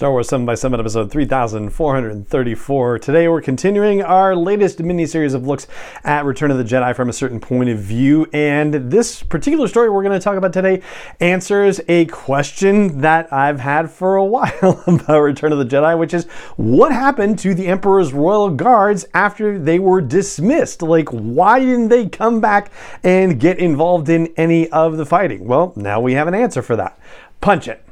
Star Wars 7 by 7 episode 3434. Today we're continuing our latest mini-series of looks at Return of the Jedi from a certain point of view. And this particular story we're going to talk about today answers a question that I've had for a while about Return of the Jedi, which is what happened to the Emperor's royal guards after they were dismissed? Like, why didn't they come back and get involved in any of the fighting? Well, now we have an answer for that. Punch it.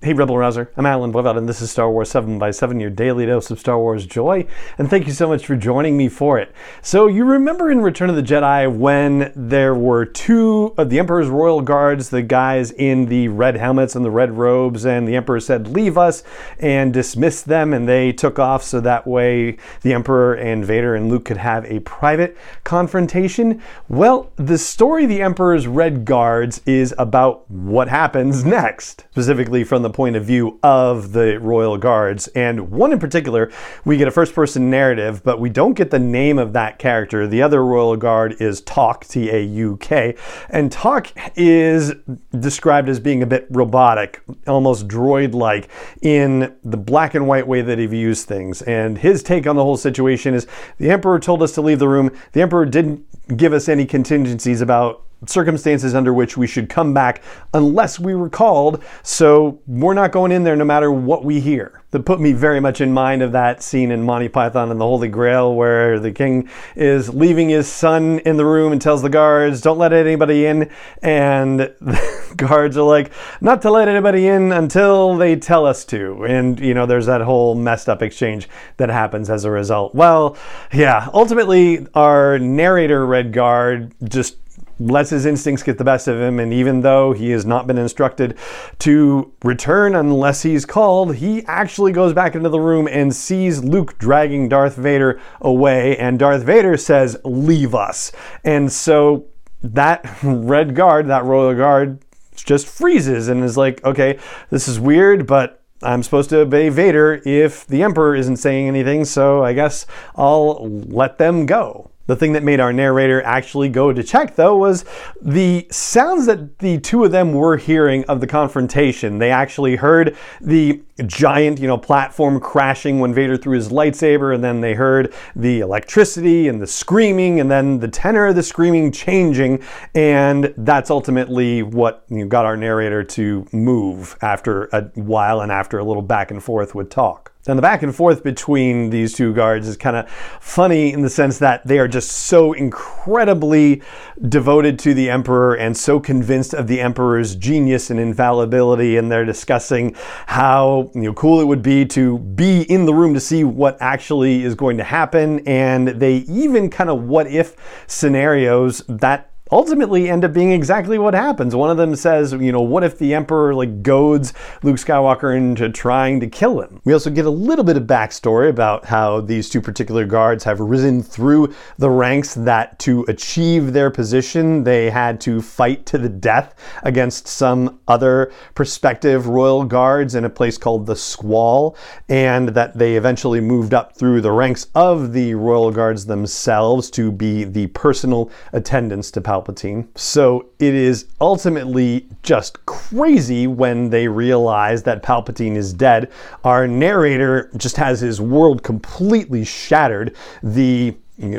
Hey, Rebel Rouser. I'm Allen Voivod, and this is Star Wars 7 by 7 your daily dose of Star Wars joy. And thank you so much for joining me for it. So, you remember in Return of the Jedi when there were two of the Emperor's royal guards, the guys in the red helmets and the red robes, and the Emperor said, Leave us, and dismissed them, and they took off so that way the Emperor and Vader and Luke could have a private confrontation? Well, the story The Emperor's Red Guards is about what happens next, specifically from the the point of view of the royal guards. And one in particular, we get a first person narrative, but we don't get the name of that character. The other royal guard is Tauk, T A U K. And Tauk is described as being a bit robotic, almost droid like in the black and white way that he views things. And his take on the whole situation is the Emperor told us to leave the room. The Emperor didn't give us any contingencies about circumstances under which we should come back unless we were called. So we're not going in there no matter what we hear. That put me very much in mind of that scene in Monty Python and the Holy Grail where the king is leaving his son in the room and tells the guards, don't let anybody in. And the guards are like, not to let anybody in until they tell us to. And, you know, there's that whole messed up exchange that happens as a result. Well, yeah, ultimately, our narrator, Red Guard, just lets his instincts get the best of him. And even though he has not been instructed to return unless he's called, he actually goes back into the room and sees Luke dragging Darth Vader away. And Darth Vader says, Leave us. And so that red guard, that royal guard, just freezes and is like, Okay, this is weird, but I'm supposed to obey Vader if the Emperor isn't saying anything, so I guess I'll let them go. The thing that made our narrator actually go to check, though, was the sounds that the two of them were hearing of the confrontation. They actually heard the giant, you know, platform crashing when Vader threw his lightsaber, and then they heard the electricity and the screaming, and then the tenor of the screaming changing, and that's ultimately what you know, got our narrator to move after a while and after a little back and forth with Tauk. And the back and forth between these two guards is kind of funny in the sense that they are just so incredibly devoted to the Emperor and so convinced of the Emperor's genius and infallibility. And they're discussing how you know, cool it would be to be in the room to see what actually is going to happen. And they even kind of what if scenarios that ultimately end up being exactly what happens. One of them says, you know, what if the Emperor like goads Luke Skywalker into trying to kill him? We also get a little bit of backstory about how these two particular guards have risen through the ranks that to achieve their position, they had to fight to the death against some other prospective royal guards in a place called the Squall, and that they eventually moved up through the ranks of the royal guards themselves to be the personal attendants to Palpatine Palpatine. So it is ultimately just crazy when they realize that Palpatine is dead. Our narrator just has his world completely shattered. The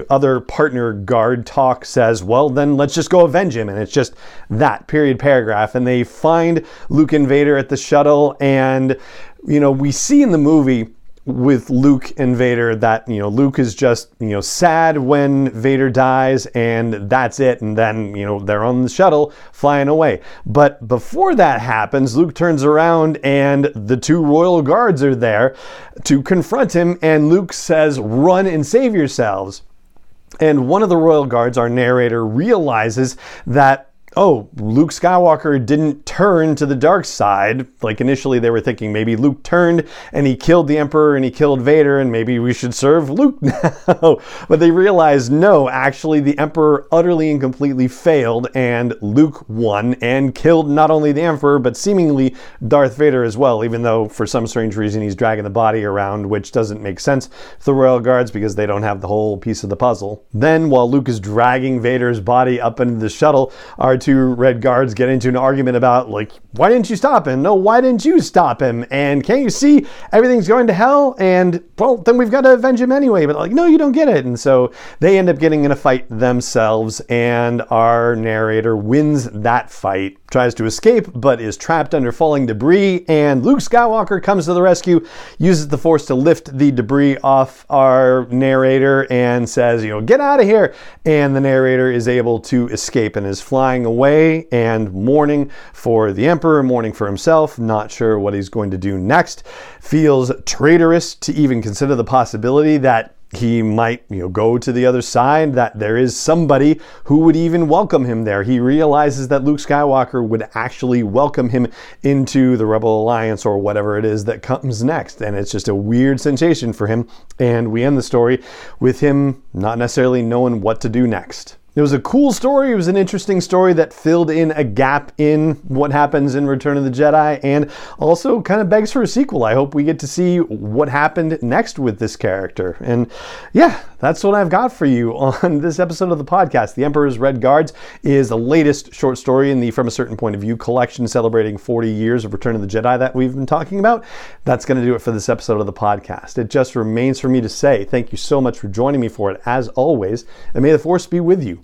other partner guard Tauk says, well, then let's just go avenge him. And it's just that period paragraph. And they find Luke and Vader at the shuttle. And, you know, we see in the movie with Luke and Vader that you know Luke is just you know sad when Vader dies and that's it and then you know they're on the shuttle flying away. But before that happens Luke turns around and the two royal guards are there to confront him and Luke says run and save yourselves. And one of the royal guards our narrator realizes that oh, Luke Skywalker didn't turn to the dark side. Like initially they were thinking maybe Luke turned and he killed the Emperor and he killed Vader and maybe we should serve Luke now. but they realized no, actually the Emperor utterly and completely failed and Luke won and killed not only the Emperor but seemingly Darth Vader as well, even though for some strange reason he's dragging the body around, which doesn't make sense to the Royal Guards because they don't have the whole piece of the puzzle. Then while Luke is dragging Vader's body up into the shuttle, our two red guards get into an argument about like why didn't you stop him? No why didn't you stop him? And can't you see everything's going to hell? And well then we've got to avenge him anyway. But like no you don't get it. And so they end up getting in a fight themselves and our narrator wins that fight tries to escape but is trapped under falling debris and luke skywalker comes to the rescue uses the force to lift the debris off our narrator and says you know get out of here and the narrator is able to escape and is flying away and mourning for the emperor, mourning for himself, not sure what he's going to do next. Feels traitorous to even consider the possibility that he might you know go to the other side that there is somebody who would even welcome him there. He realizes that luke skywalker would actually welcome him into the rebel alliance or whatever it is that comes next. And it's just a weird sensation for him. And we end the story with him not necessarily knowing what to do next it was a cool story. It was an interesting story that filled in a gap in what happens in Return of the Jedi and also kind of begs for a sequel. I hope we get to see what happened next with this character. And yeah, that's what I've got for you on this episode of the podcast. The Emperor's Red Guards is the latest short story in the From a Certain Point of View collection celebrating 40 years of Return of the Jedi that we've been talking about. That's going to do it for this episode of the podcast. It just remains for me to say thank you so much for joining me for it, as always, and may the Force be with you